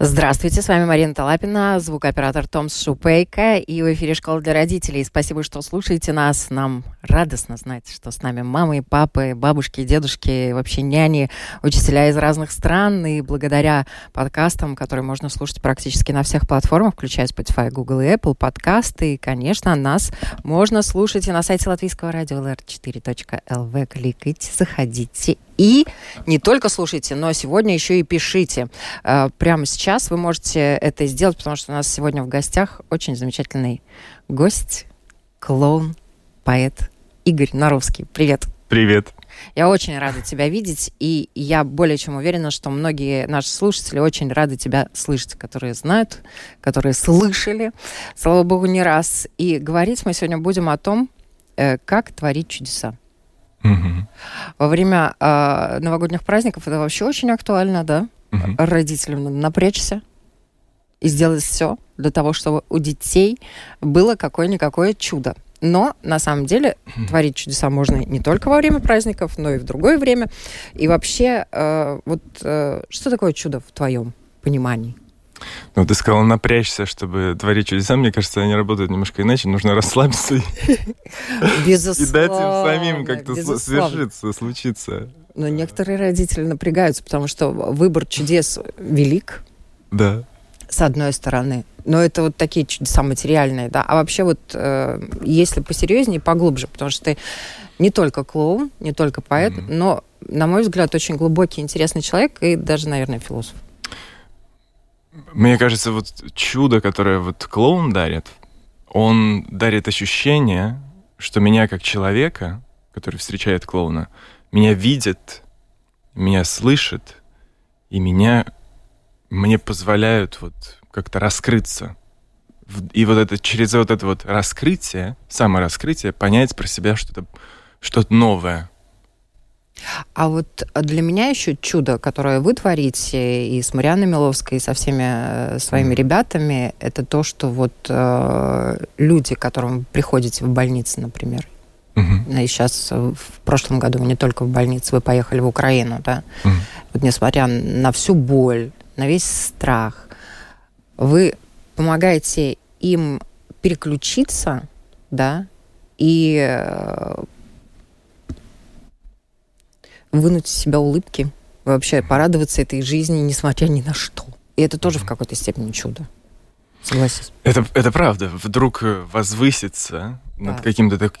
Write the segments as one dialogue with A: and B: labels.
A: Здравствуйте, с вами Марина Талапина, звукооператор Томс Шупейка и в эфире «Школа для родителей». Спасибо, что слушаете нас. Нам радостно знать, что с нами мамы, папы, бабушки, дедушки, вообще няни, учителя из разных стран. И благодаря подкастам, которые можно слушать практически на всех платформах, включая Spotify, Google и Apple подкасты. И, конечно, нас можно слушать и на сайте латвийского радио lr4.lv. Кликайте, заходите и не только слушайте, но сегодня еще и пишите. Э, прямо сейчас вы можете это сделать, потому что у нас сегодня в гостях очень замечательный гость, клоун, поэт Игорь Наровский. Привет.
B: Привет.
A: Я очень рада тебя видеть, и я более чем уверена, что многие наши слушатели очень рады тебя слышать, которые знают, которые слышали, слава богу, не раз. И говорить мы сегодня будем о том, э, как творить чудеса. Угу. Во время э, новогодних праздников это вообще очень актуально, да? Угу. Родителям надо напрячься и сделать все для того, чтобы у детей было какое-никакое чудо. Но на самом деле творить чудеса можно не только во время праздников, но и в другое время. И вообще, э, вот э, что такое чудо в твоем понимании?
C: Ну, ты сказала напрячься, чтобы творить чудеса. Мне кажется, они работают немножко иначе. Нужно расслабиться и, дать им самим как-то свершиться, случиться.
A: Но некоторые родители напрягаются, потому что выбор чудес велик.
C: Да.
A: С одной стороны. Но это вот такие чудеса материальные, да. А вообще вот, э, если посерьезнее, поглубже, потому что ты не только клоун, не только поэт, mm-hmm. но, на мой взгляд, очень глубокий, интересный человек и даже, наверное, философ.
C: Мне кажется, вот чудо, которое вот клоун дарит, он дарит ощущение, что меня как человека, который встречает клоуна, меня видит, меня слышит, и меня мне позволяют вот как-то раскрыться. И вот это через вот это вот раскрытие, самораскрытие, понять про себя что-то что-то новое.
A: А вот для меня еще чудо, которое вы творите и с Марианной Миловской, и со всеми э, своими ребятами, это то, что вот э, люди, к которым вы приходите в больнице, например, mm-hmm. и сейчас в прошлом году не только в больнице, вы поехали в Украину, да, mm. вот несмотря на всю боль, на весь страх, вы помогаете им переключиться, да, и э, вынуть из себя улыбки, вообще порадоваться этой жизни, несмотря ни на что. И это тоже в какой-то степени чудо. Согласен.
C: Это, это правда. Вдруг э, возвыситься да. над каким-то так,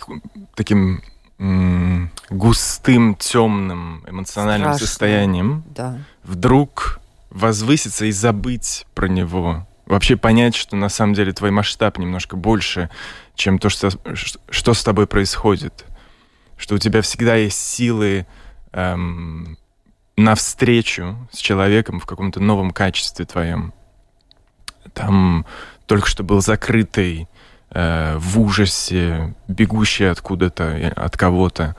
C: таким м- густым, темным эмоциональным Страшно. состоянием.
A: Да.
C: Вдруг возвыситься и забыть про него. Вообще понять, что на самом деле твой масштаб немножко больше, чем то, что, что с тобой происходит. Что у тебя всегда есть силы эм, навстречу с человеком в каком-то новом качестве твоем. Там только что был закрытый, э, в ужасе, бегущий откуда-то, от кого-то.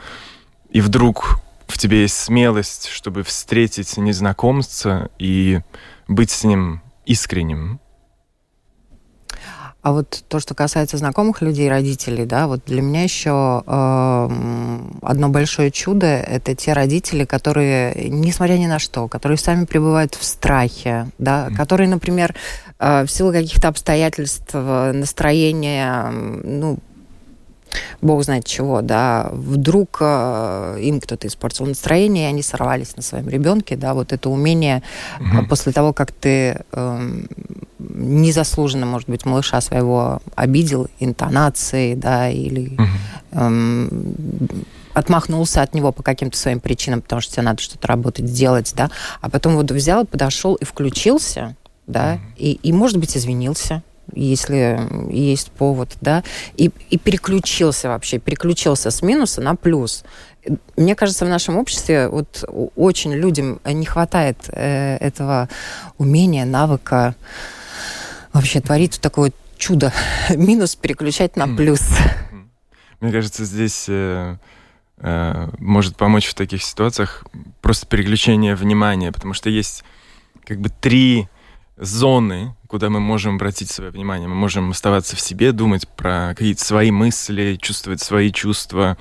C: И вдруг в тебе есть смелость, чтобы встретить незнакомца и быть с ним искренним.
A: А вот то, что касается знакомых людей, родителей, да, вот для меня еще э, одно большое чудо – это те родители, которые, несмотря ни на что, которые сами пребывают в страхе, да, mm. которые, например, э, в силу каких-то обстоятельств, настроения, ну, бог знает чего, да, вдруг э, им кто-то испортил настроение, и они сорвались на своем ребенке, да, вот это умение угу. после того, как ты э, незаслуженно, может быть, малыша своего обидел интонацией, да, или угу. э, отмахнулся от него по каким-то своим причинам, потому что тебе надо что-то работать, сделать, да, а потом вот взял, подошел и включился, да, mm и, и, может быть, извинился, если есть повод, да, и, и переключился вообще, переключился с минуса на плюс. Мне кажется, в нашем обществе вот очень людям не хватает э, этого умения, навыка вообще творить такое чудо. Минус переключать на плюс.
C: Мне кажется, здесь э, э, может помочь в таких ситуациях просто переключение внимания, потому что есть как бы три зоны, куда мы можем обратить свое внимание. Мы можем оставаться в себе, думать про какие-то свои мысли, чувствовать свои чувства,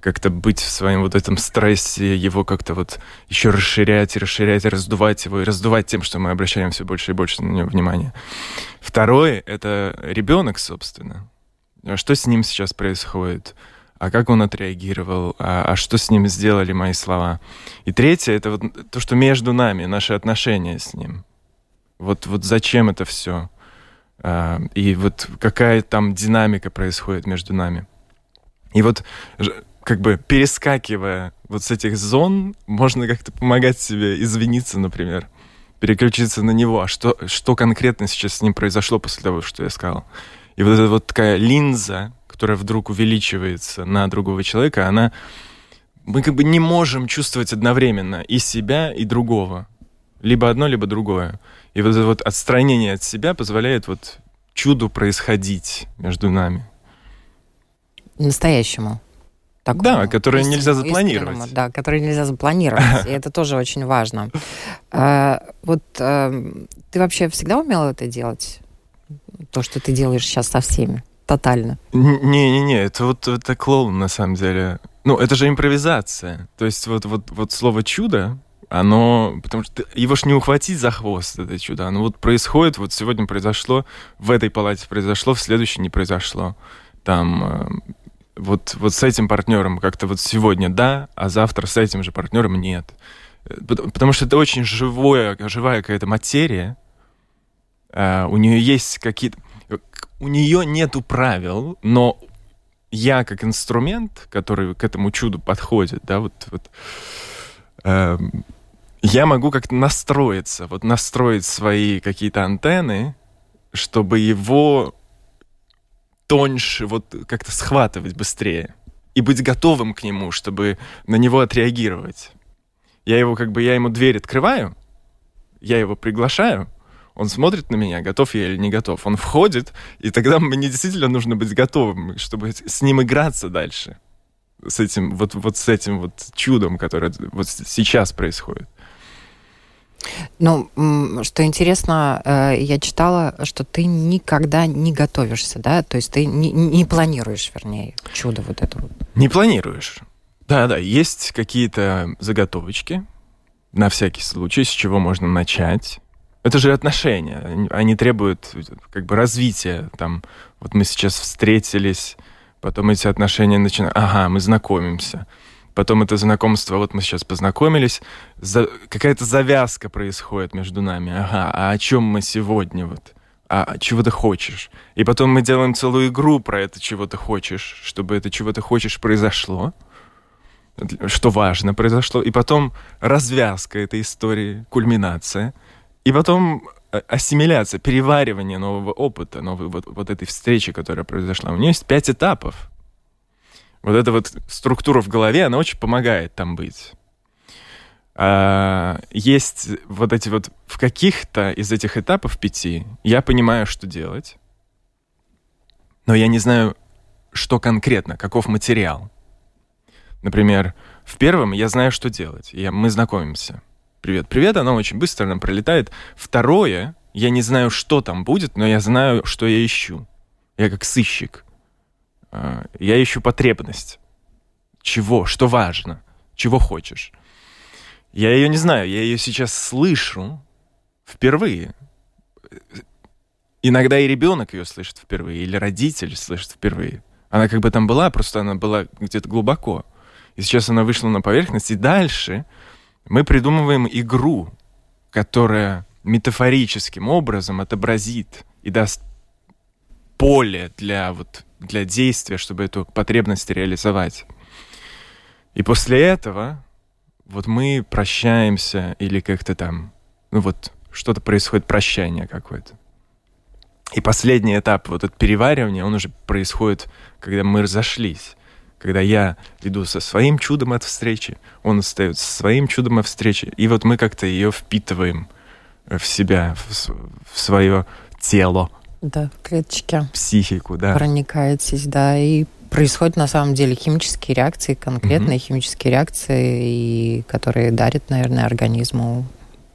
C: как-то быть в своем вот этом стрессе, его как-то вот еще расширять, расширять, раздувать его, и раздувать тем, что мы обращаем все больше и больше на него внимания. Второе — это ребенок, собственно. Что с ним сейчас происходит? а как он отреагировал, а, а что с ним сделали мои слова. И третье — это вот то, что между нами, наши отношения с ним. Вот, вот зачем это все? А, и вот какая там динамика происходит между нами. И вот как бы перескакивая вот с этих зон, можно как-то помогать себе извиниться, например, переключиться на него. А что, что конкретно сейчас с ним произошло после того, что я сказал? И вот эта вот такая линза, которая вдруг увеличивается на другого человека, она... Мы как бы не можем чувствовать одновременно и себя, и другого. Либо одно, либо другое. И вот это вот отстранение от себя позволяет вот чуду происходить между нами.
A: Настоящему.
C: Такому, да, которое нельзя запланировать.
A: Да, которое нельзя запланировать. И это тоже очень важно. А, вот эм, ты вообще всегда умела это делать? То, что ты делаешь сейчас со всеми? Тотально.
C: Не-не-не, это вот это клоун на самом деле. Ну, это же импровизация. То есть вот, вот, вот слово «чудо», оно, потому что его ж не ухватить за хвост, это чудо. Оно вот происходит, вот сегодня произошло, в этой палате произошло, в следующей не произошло. Там э, вот, вот с этим партнером как-то вот сегодня да, а завтра с этим же партнером нет. Э, потому что это очень живое, живая какая-то материя. Uh, у нее есть какие-то... У нее нету правил, но я как инструмент, который к этому чуду подходит, да, вот, вот uh, я могу как-то настроиться, вот настроить свои какие-то антенны, чтобы его тоньше, вот как-то схватывать быстрее и быть готовым к нему, чтобы на него отреагировать. Я его как бы, я ему дверь открываю, я его приглашаю, он смотрит на меня, готов я или не готов. Он входит, и тогда мне действительно нужно быть готовым, чтобы с ним играться дальше. С этим, вот, вот с этим вот чудом, которое вот сейчас происходит.
A: Ну, что интересно, э, я читала, что ты никогда не готовишься, да? То есть ты не, не планируешь, вернее, чудо вот это вот.
C: Не планируешь. Да-да, есть какие-то заготовочки на всякий случай, с чего можно начать. Это же отношения. Они требуют как бы развития. Там, вот мы сейчас встретились, потом эти отношения начинают... Ага, мы знакомимся потом это знакомство, вот мы сейчас познакомились, за, какая-то завязка происходит между нами. Ага, а о чем мы сегодня вот? А чего ты хочешь? И потом мы делаем целую игру про это, чего ты хочешь, чтобы это чего ты хочешь произошло, что важно произошло. И потом развязка этой истории, кульминация. И потом э, ассимиляция, переваривание нового опыта, новой вот, вот этой встречи, которая произошла. У нее есть пять этапов. Вот эта вот структура в голове, она очень помогает там быть. А, есть вот эти вот в каких-то из этих этапов пяти я понимаю, что делать, но я не знаю, что конкретно, каков материал. Например, в первом я знаю, что делать. Я, мы знакомимся. Привет, привет, оно очень быстро нам пролетает. Второе, я не знаю, что там будет, но я знаю, что я ищу. Я как сыщик. Я ищу потребность. Чего? Что важно? Чего хочешь? Я ее не знаю, я ее сейчас слышу впервые. Иногда и ребенок ее слышит впервые, или родитель слышит впервые. Она как бы там была, просто она была где-то глубоко. И сейчас она вышла на поверхность, и дальше мы придумываем игру, которая метафорическим образом отобразит и даст поле для вот для действия, чтобы эту потребность реализовать. И после этого вот мы прощаемся или как-то там, ну вот что-то происходит, прощание какое-то. И последний этап, вот это переваривание, он уже происходит, когда мы разошлись. Когда я иду со своим чудом от встречи, он остается со своим чудом от встречи. И вот мы как-то ее впитываем в себя, в, в свое тело,
A: да, клеточки.
C: Психику, да.
A: Проникаетесь, да. И происходят на самом деле химические реакции, конкретные mm-hmm. химические реакции, и которые дарят, наверное, организму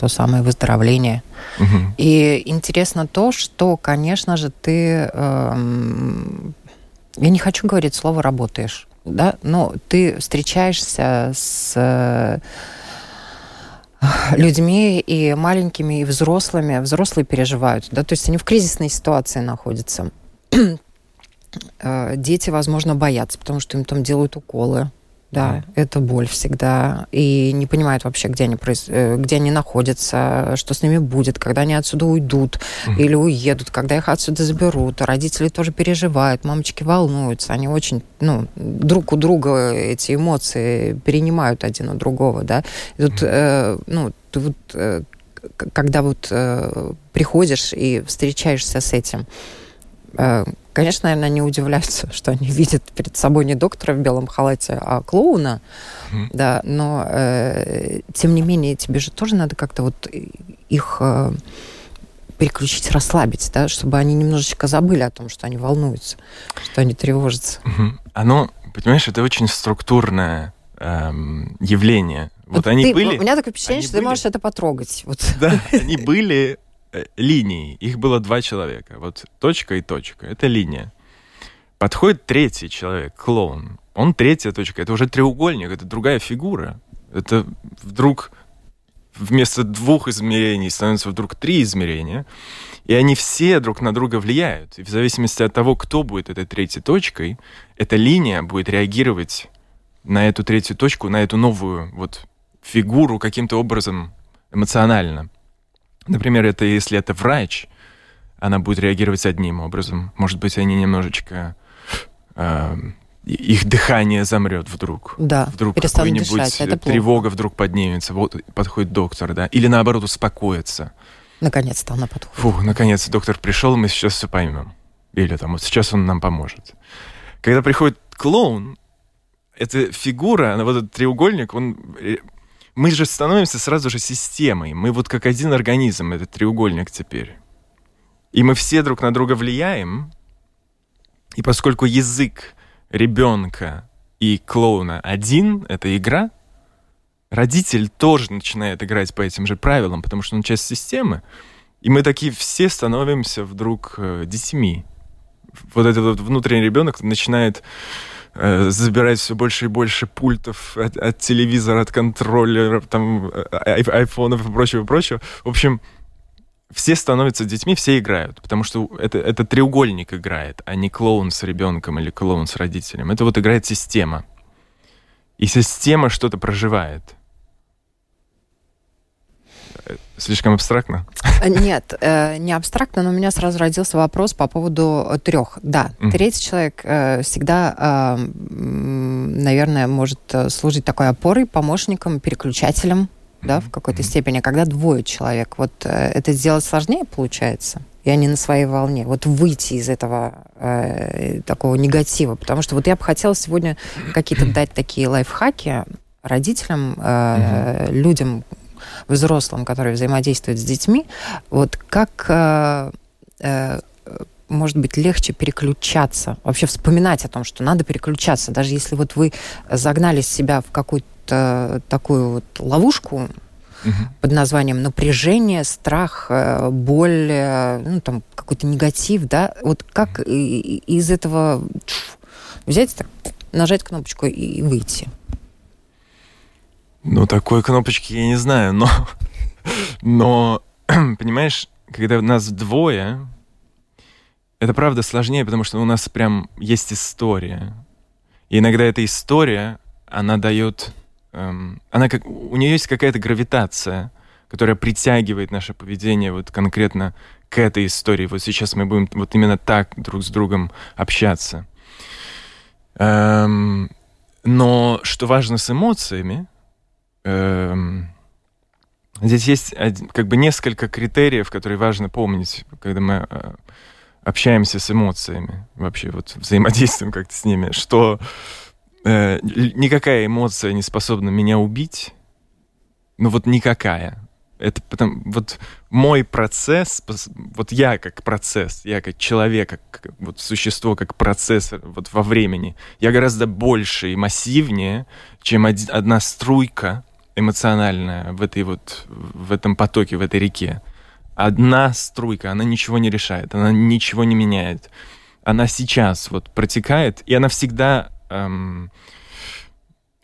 A: то самое выздоровление. Угу. И интересно то, что, конечно же, ты, эм, я не хочу говорить слово работаешь, да, но ты встречаешься с людьми и маленькими, и взрослыми. Взрослые переживают, да, то есть они в кризисной ситуации находятся. Э, дети, возможно, боятся, потому что им там делают уколы, да, это боль всегда. И не понимают вообще, где они, произ... Э, где они находятся, что с ними будет, когда они отсюда уйдут mm. или уедут, когда их отсюда заберут. Родители тоже переживают, мамочки волнуются. Они очень, ну, друг у друга эти эмоции перенимают один у другого, да. И тут, mm. э, ну, ты вот, э, когда вот э, приходишь и встречаешься с этим, э, Конечно, наверное, они удивляются, что они видят перед собой не доктора в белом халате, а клоуна, mm-hmm. да, но э, тем не менее тебе же тоже надо как-то вот их э, переключить, расслабить, да, чтобы они немножечко забыли о том, что они волнуются, что они тревожатся.
C: Mm-hmm. Оно, понимаешь, это очень структурное эм, явление. Вот, вот они
A: ты,
C: были.
A: У меня такое впечатление, что были, ты можешь это потрогать. Вот.
C: Да, они были Э, линии. Их было два человека. Вот точка и точка. Это линия. Подходит третий человек, клоун. Он третья точка. Это уже треугольник, это другая фигура. Это вдруг вместо двух измерений становится вдруг три измерения. И они все друг на друга влияют. И в зависимости от того, кто будет этой третьей точкой, эта линия будет реагировать на эту третью точку, на эту новую вот фигуру каким-то образом эмоционально. Например, это если это врач, она будет реагировать одним образом. Может быть, они немножечко... Э, их дыхание замрет вдруг.
A: Да,
C: вдруг какая-нибудь тревога плохо. вдруг поднимется. Вот подходит доктор, да. Или наоборот, успокоится.
A: Наконец-то она подходит.
C: Фух, наконец доктор пришел, мы сейчас все поймем. Или там, вот сейчас он нам поможет. Когда приходит клоун, эта фигура, вот этот треугольник, он мы же становимся сразу же системой. Мы вот как один организм, этот треугольник теперь. И мы все друг на друга влияем. И поскольку язык ребенка и клоуна один, это игра, родитель тоже начинает играть по этим же правилам, потому что он часть системы. И мы такие все становимся вдруг э, детьми. Вот этот вот внутренний ребенок начинает забирать все больше и больше пультов от, от телевизора, от контроллеров, там, ай айфонов и прочего, прочего. В общем, все становятся детьми, все играют, потому что это, это треугольник играет, а не клоун с ребенком или клоун с родителем. Это вот играет система. И система что-то проживает. Слишком абстрактно?
A: Э, нет, э, не абстрактно, но у меня сразу родился вопрос по поводу э, трех. Да, третий человек всегда, наверное, может служить такой опорой, помощником, переключателем, да, в какой-то степени. Когда двое человек, вот это сделать сложнее получается? и они на своей волне. Вот выйти из этого э, такого негатива. Потому что вот я бы хотела сегодня какие-то дать такие лайфхаки родителям, э, mm-hmm. людям, взрослым, которые взаимодействуют с детьми, вот как э, э, может быть, легче переключаться, вообще вспоминать о том, что надо переключаться, даже если вот вы загнали себя в какую-то такую вот ловушку, угу. под названием напряжение, страх, э, боль, ну, там, какой-то негатив, да, вот как из этого взять так, нажать кнопочку и выйти?
C: Ну, такой кнопочки я не знаю, но... Но, понимаешь, когда нас двое, это правда сложнее, потому что у нас прям есть история. И иногда эта история, она дает... Эм, она как... У нее есть какая-то гравитация, которая притягивает наше поведение вот конкретно к этой истории. Вот сейчас мы будем вот именно так друг с другом общаться. Эм, но что важно с эмоциями, Эм, здесь есть как бы несколько критериев, которые важно помнить, когда мы э, общаемся с эмоциями, вообще вот взаимодействуем как-то с ними, что э, никакая эмоция не способна меня убить, ну вот никакая. Это потом, вот мой процесс, вот я как процесс, я как человек, как вот существо, как процессор вот во времени, я гораздо больше и массивнее, чем один, одна струйка эмоциональная в этой вот, в этом потоке, в этой реке. Одна струйка, она ничего не решает, она ничего не меняет. Она сейчас вот протекает, и она всегда... Эм,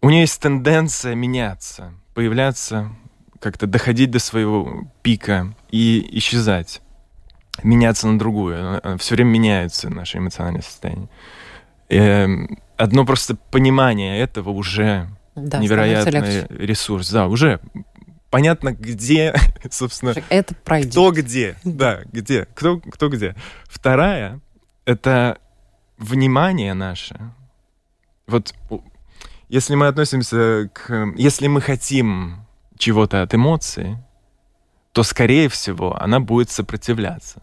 C: у нее есть тенденция меняться, появляться как-то доходить до своего пика и исчезать, меняться на другую. Все время меняется наше эмоциональное состояние. И эм, одно просто понимание этого уже да, невероятный ресурс. Да, уже понятно, где, собственно,
A: это пройдет.
C: кто где, да, где, кто, кто где. Вторая — это внимание наше. Вот если мы относимся к... Если мы хотим чего-то от эмоции, то, скорее всего, она будет сопротивляться.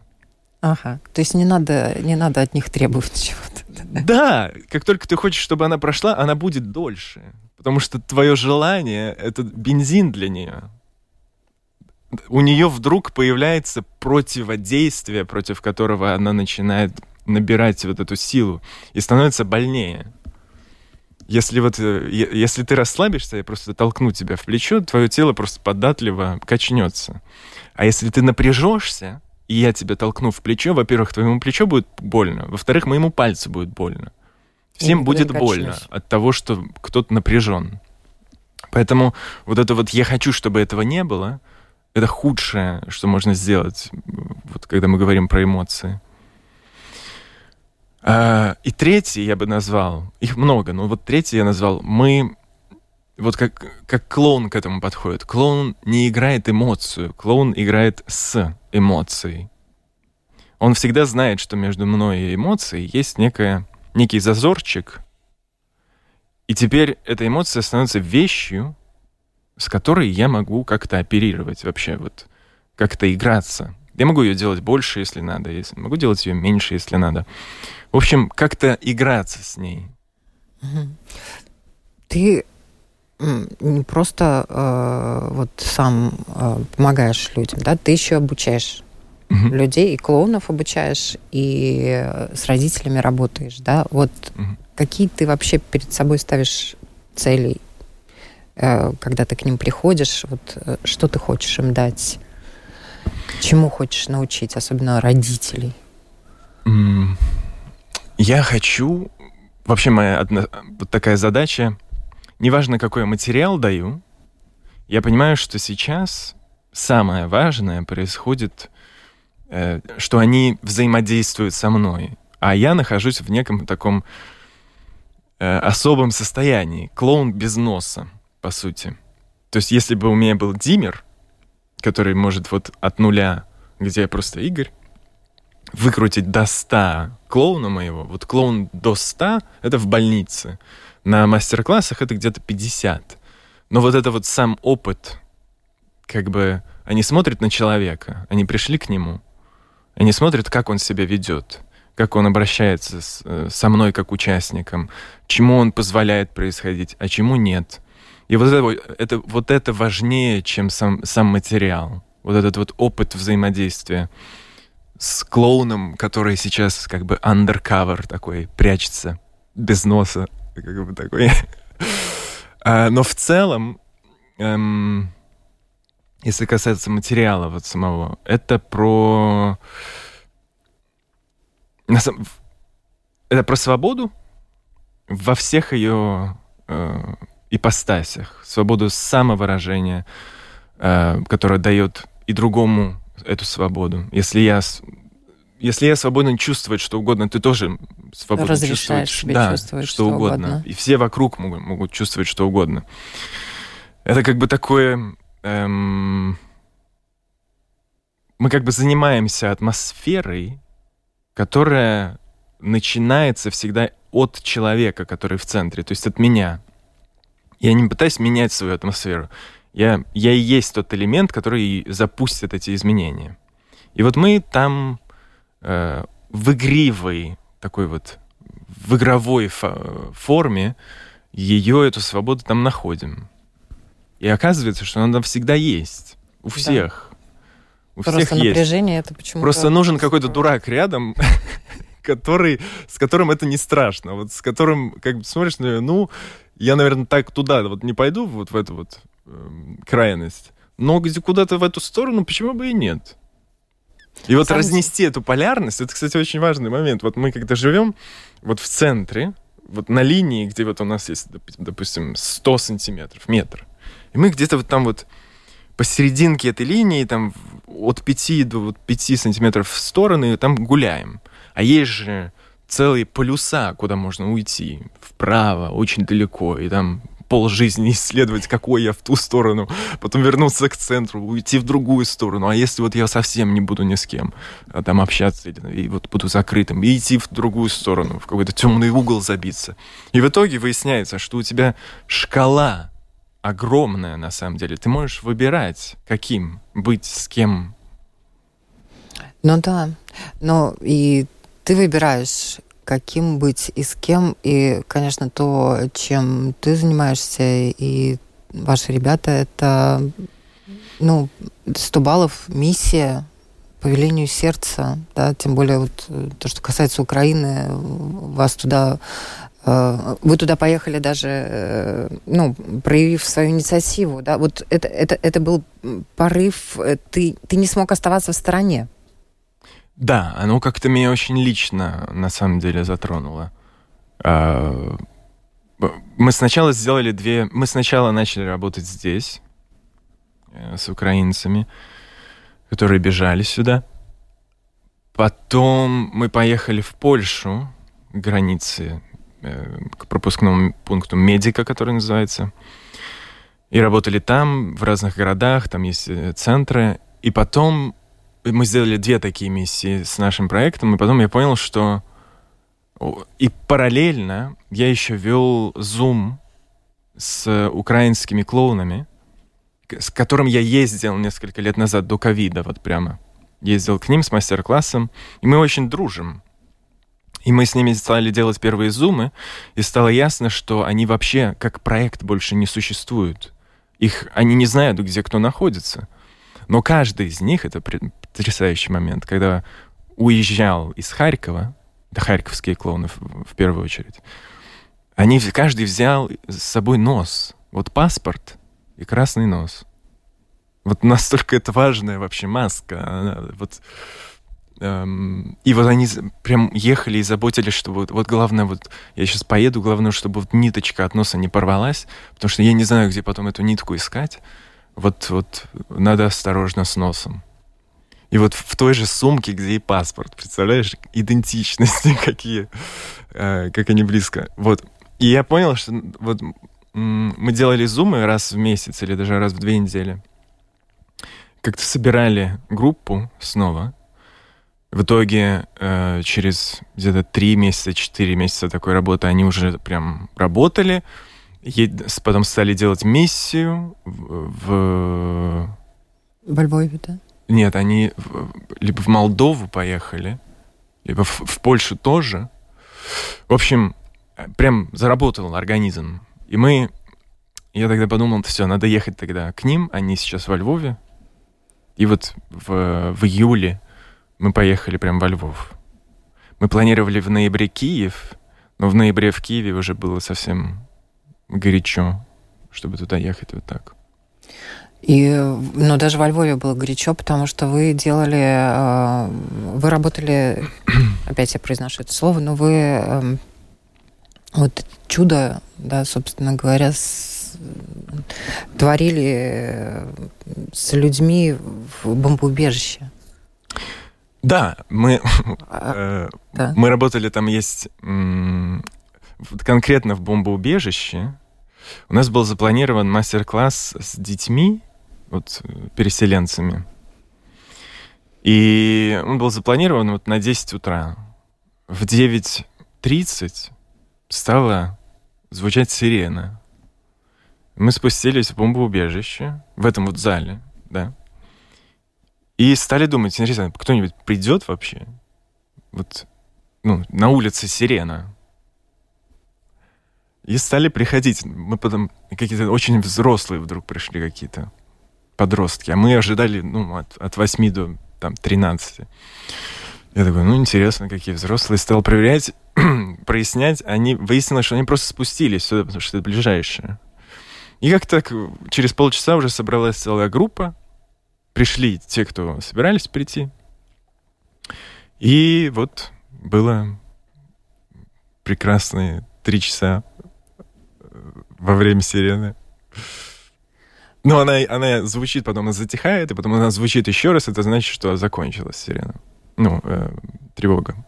A: Ага. То есть не надо, не надо от них требовать чего-то.
C: Да, как только ты хочешь, чтобы она прошла, она будет дольше. Потому что твое желание — это бензин для нее. У нее вдруг появляется противодействие, против которого она начинает набирать вот эту силу и становится больнее. Если вот, э, если ты расслабишься, я просто толкну тебя в плечо, твое тело просто податливо качнется. А если ты напряжешься, и я тебя толкну в плечо, во-первых, твоему плечу будет больно, во-вторых, моему пальцу будет больно. Всем будет больно от того, что кто-то напряжен. Поэтому вот это вот «я хочу, чтобы этого не было», это худшее, что можно сделать, вот когда мы говорим про эмоции. А, и третий я бы назвал, их много, но вот третий я назвал, мы вот как, как клоун к этому подходит. Клоун не играет эмоцию, клоун играет с эмоцией. Он всегда знает, что между мной и эмоцией есть некая, некий зазорчик, и теперь эта эмоция становится вещью, с которой я могу как-то оперировать вообще, вот как-то играться. Я могу ее делать больше, если надо, если могу делать ее меньше, если надо. В общем, как-то играться с ней.
A: Ты не просто э, вот сам э, помогаешь людям, да, ты еще обучаешь угу. людей, и клоунов обучаешь, и с родителями работаешь, да. Вот угу. какие ты вообще перед собой ставишь цели, э, когда ты к ним приходишь, вот э, что ты хочешь им дать, чему хочешь научить, особенно родителей?
C: Я хочу... Вообще моя одна, вот такая задача. Неважно, какой я материал даю, я понимаю, что сейчас самое важное происходит, э, что они взаимодействуют со мной, а я нахожусь в неком таком э, особом состоянии. Клоун без носа, по сути. То есть, если бы у меня был димер, который может вот от нуля, где я просто Игорь, выкрутить до 100 клоуна моего, вот клоун до 100 — это в больнице. На мастер-классах это где-то 50. Но вот это вот сам опыт, как бы они смотрят на человека, они пришли к нему, они смотрят, как он себя ведет, как он обращается с, э, со мной как участником, чему он позволяет происходить, а чему нет. И вот это, это, вот это важнее, чем сам, сам материал. Вот этот вот опыт взаимодействия с клоуном, который сейчас как бы undercover такой, прячется без носа, как бы такой. а, но в целом, эм, если касается материала вот самого, это про... Это про свободу во всех ее э, ипостасях. Свободу самовыражения, э, которая дает и другому эту свободу. Если я если я свободно чувствовать что угодно, ты тоже свободно чувствовать,
A: себе да, чувствовать что, что угодно. угодно.
C: И все вокруг могут, могут чувствовать что угодно. Это как бы такое... Эм, мы как бы занимаемся атмосферой, которая начинается всегда от человека, который в центре, то есть от меня. Я не пытаюсь менять свою атмосферу. Я, я и есть тот элемент, который запустит эти изменения. И вот мы там э, в игривой, такой вот, в игровой фо форме ее, эту свободу там находим. И оказывается, что она всегда есть. У всех.
A: У Просто всех напряжение есть. это почему
C: Просто нужен какой-то дурак рядом, который, с которым это не страшно. Вот с которым, как бы, смотришь на ну, я, наверное, так туда вот не пойду, вот в эту вот э, крайность. Но где куда-то в эту сторону, почему бы и нет? И вот Сам... разнести эту полярность, это, кстати, очень важный момент. Вот мы когда живем вот в центре, вот на линии, где вот у нас есть, допустим, 100 сантиметров, метр, и мы где-то вот там вот посерединке этой линии, там от 5 до вот 5 сантиметров в стороны, там гуляем. А есть же целые полюса, куда можно уйти, вправо, очень далеко, и там пол жизни исследовать, какой я в ту сторону, потом вернуться к центру, уйти в другую сторону. А если вот я совсем не буду ни с кем а там общаться, и вот буду закрытым, и идти в другую сторону, в какой-то темный угол забиться. И в итоге выясняется, что у тебя шкала огромная на самом деле. Ты можешь выбирать, каким быть, с кем.
A: Ну да. Но и ты выбираешь, каким быть и с кем. И, конечно, то, чем ты занимаешься, и ваши ребята, это ну, 100 баллов миссия по велению сердца, да, тем более вот то, что касается Украины, вас туда вы туда поехали даже, э, ну, проявив свою инициативу, да, вот это, это, это был порыв, ты, ты не смог оставаться в стороне.
C: Да, оно как-то меня очень лично, на самом деле, затронуло. А, мы сначала сделали две... Мы сначала начали работать здесь э, с украинцами, которые бежали сюда. Потом мы поехали в Польшу, э, к пропускному пункту Медика, который называется. И работали там, в разных городах, там есть э, центры. И потом мы сделали две такие миссии с нашим проектом, и потом я понял, что и параллельно я еще вел Zoom с украинскими клоунами, с которым я ездил несколько лет назад, до ковида, вот прямо. Ездил к ним с мастер-классом, и мы очень дружим. И мы с ними стали делать первые зумы, и стало ясно, что они вообще как проект больше не существуют. Их, они не знают, где кто находится. Но каждый из них, это потрясающий момент, когда уезжал из Харькова, да харьковские клоуны в, в первую очередь, они, каждый взял с собой нос. Вот паспорт и красный нос. Вот настолько это важная вообще маска. Она, вот, эм, и вот они прям ехали и заботились, что вот, вот главное, вот я сейчас поеду, главное, чтобы вот ниточка от носа не порвалась, потому что я не знаю, где потом эту нитку искать вот, вот надо осторожно с носом. И вот в той же сумке, где и паспорт, представляешь, идентичности какие, э, как они близко. Вот. И я понял, что вот мы делали зумы раз в месяц или даже раз в две недели. Как-то собирали группу снова. В итоге э, через где-то три месяца, четыре месяца такой работы они уже прям работали потом стали делать миссию в...
A: Во Львове, да?
C: Нет, они либо в Молдову поехали, либо в, в Польшу тоже. В общем, прям заработал организм. И мы... Я тогда подумал, все, надо ехать тогда к ним. Они сейчас во Львове. И вот в, в июле мы поехали прям во Львов. Мы планировали в ноябре Киев, но в ноябре в Киеве уже было совсем горячо, чтобы туда ехать вот так.
A: И, ну, даже во Львове было горячо, потому что вы делали, э, вы работали, опять я произношу это слово, но вы эм, вот чудо, да, собственно говоря, с, творили э, с людьми в бомбоубежище.
C: Да, мы, а, э, да. мы работали, там есть конкретно в бомбоубежище у нас был запланирован мастер-класс с детьми, вот переселенцами. И он был запланирован вот на 10 утра. В 9.30 стала звучать сирена. Мы спустились в бомбоубежище, в этом вот зале, да, и стали думать, интересно, кто-нибудь придет вообще? Вот, ну, на улице сирена. И стали приходить. Мы потом какие-то очень взрослые вдруг пришли какие-то. подростки, а мы ожидали ну, от, от 8 до там, 13. Я такой, ну, интересно, какие взрослые. Стал проверять, прояснять. Они, выяснилось, что они просто спустились сюда, потому что это ближайшее. И как так через полчаса уже собралась целая группа. Пришли те, кто собирались прийти. И вот было прекрасные три часа во время сирены. Ну, она, она звучит, потом она затихает, и потом она звучит еще раз, это значит, что закончилась сирена. Ну, э, тревога.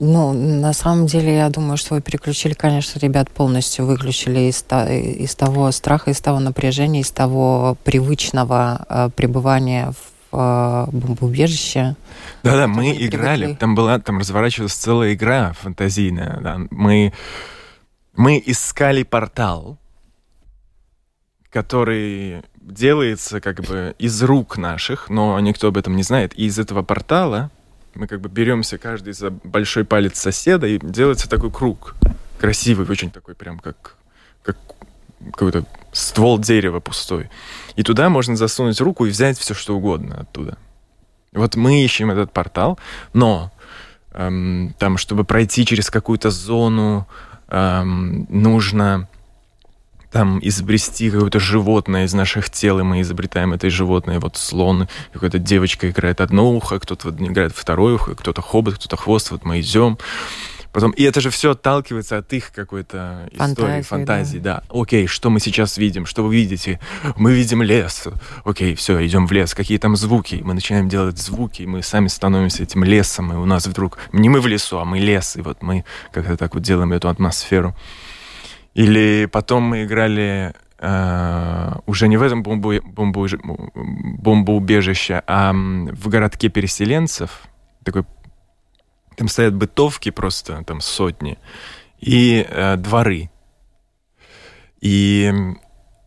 A: Ну, на самом деле, я думаю, что вы переключили, конечно, ребят полностью выключили из, из того страха, из того напряжения, из того привычного э, пребывания в э, бомбоубежище.
C: Да-да, мы играли, привыкли. там была, там разворачивалась целая игра фантазийная. Да. Мы, мы искали портал, который делается как бы из рук наших, но никто об этом не знает. И из этого портала мы как бы беремся каждый за большой палец соседа, и делается такой круг. Красивый, очень такой прям как, как какой-то ствол дерева пустой. И туда можно засунуть руку и взять все, что угодно оттуда. Вот мы ищем этот портал, но эм, там, чтобы пройти через какую-то зону, эм, нужно там изобрести какое-то животное из наших тел, и мы изобретаем это животное, вот слон, какая-то девочка играет одно ухо, кто-то играет второе ухо, кто-то хобот, кто-то хвост, вот мы идем. Потом, и это же все отталкивается от их какой-то истории, фантазии, да. да. Окей, что мы сейчас видим? Что вы видите? Мы видим лес. Окей, все, идем в лес. Какие там звуки? Мы начинаем делать звуки, и мы сами становимся этим лесом, и у нас вдруг не мы в лесу, а мы лес, и вот мы как-то так вот делаем эту атмосферу. Или потом мы играли э, уже не в этом бомбу, бомбу, бомбоубежище, а в городке переселенцев. Такой, там стоят бытовки просто, там сотни, и э, дворы. И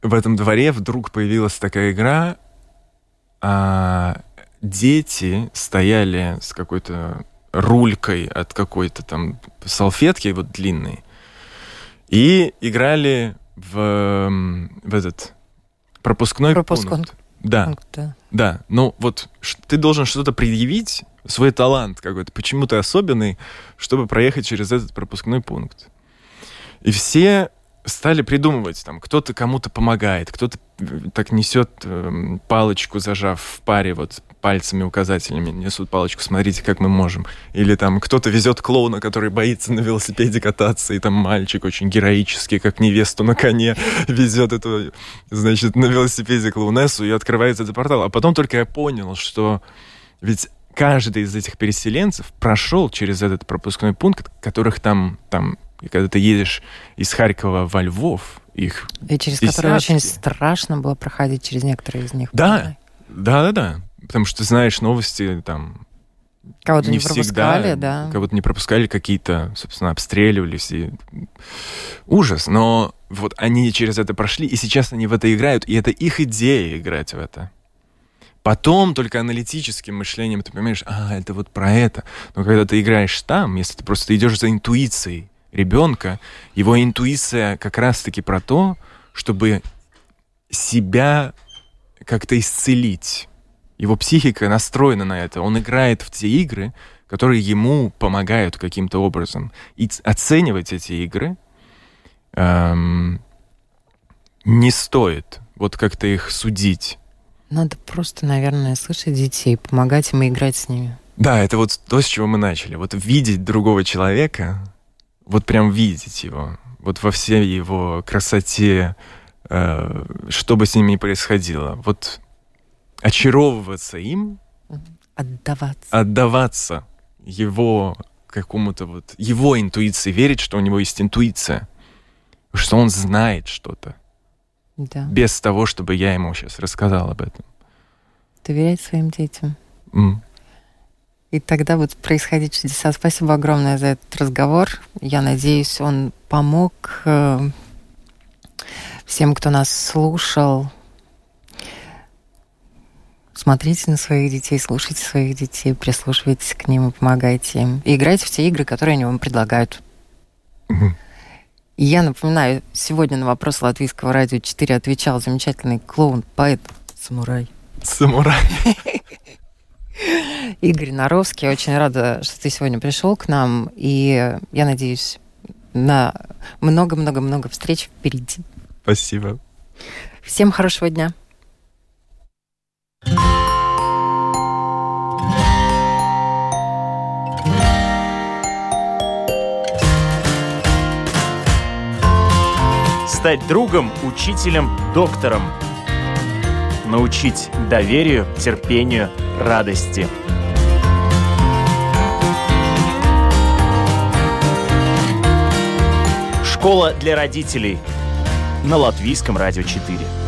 C: в этом дворе вдруг появилась такая игра, а дети стояли с какой-то рулькой от какой-то там салфетки вот длинной, и играли в, в этот пропускной, пропускной пункт. Да. Пункт, да. Да. Ну вот ты должен что-то предъявить, свой талант какой-то, почему ты особенный, чтобы проехать через этот пропускной пункт. И все стали придумывать, там, кто-то кому-то помогает, кто-то э, так несет э, палочку, зажав в паре, вот пальцами указательными несут палочку, смотрите, как мы можем. Или там кто-то везет клоуна, который боится на велосипеде кататься, и там мальчик очень героический, как невесту на коне, везет эту, значит, на велосипеде клоунессу, и открывается этот портал. А потом только я понял, что ведь каждый из этих переселенцев прошел через этот пропускной пункт, которых там, там и когда ты едешь из Харькова во Львов, их
A: И через десятки. которые очень страшно было проходить через некоторые из них.
C: Да, да, да, да. Потому что знаешь новости там
A: Кого-то не, не пропускали, да.
C: Кого-то не пропускали, какие-то, собственно, обстреливались. И... Ужас. Но вот они через это прошли, и сейчас они в это играют, и это их идея играть в это. Потом только аналитическим мышлением ты понимаешь, а, это вот про это. Но когда ты играешь там, если ты просто идешь за интуицией ребенка, его интуиция как раз-таки про то, чтобы себя как-то исцелить. Его психика настроена на это. Он играет в те игры, которые ему помогают каким-то образом. И оценивать эти игры эм, не стоит. Вот как-то их судить.
A: Надо просто, наверное, слышать детей, помогать им и играть с ними.
C: Да, это вот то, с чего мы начали. Вот видеть другого человека, вот прям видеть его, вот во всей его красоте, э, что бы с ними ни происходило. Вот очаровываться им,
A: отдаваться,
C: отдаваться его какому-то вот его интуиции, верить, что у него есть интуиция, что он знает что-то.
A: Да.
C: Без того, чтобы я ему сейчас рассказал об этом.
A: Доверять своим детям.
C: Mm.
A: И тогда вот происходить чудеса. Спасибо огромное за этот разговор. Я надеюсь, он помог э, всем, кто нас слушал, Смотрите на своих детей, слушайте своих детей, прислушивайтесь к ним и помогайте им. И играйте в те игры, которые они вам предлагают.
C: Угу.
A: Я напоминаю, сегодня на вопрос Латвийского радио 4 отвечал замечательный клоун, поэт, самурай.
C: Самурай.
A: Игорь Наровский. Очень рада, что ты сегодня пришел к нам. И я надеюсь на много-много-много встреч впереди.
C: Спасибо.
A: Всем хорошего дня.
B: Стать другом, учителем, доктором. Научить доверию, терпению, радости. Школа для родителей на Латвийском радио 4.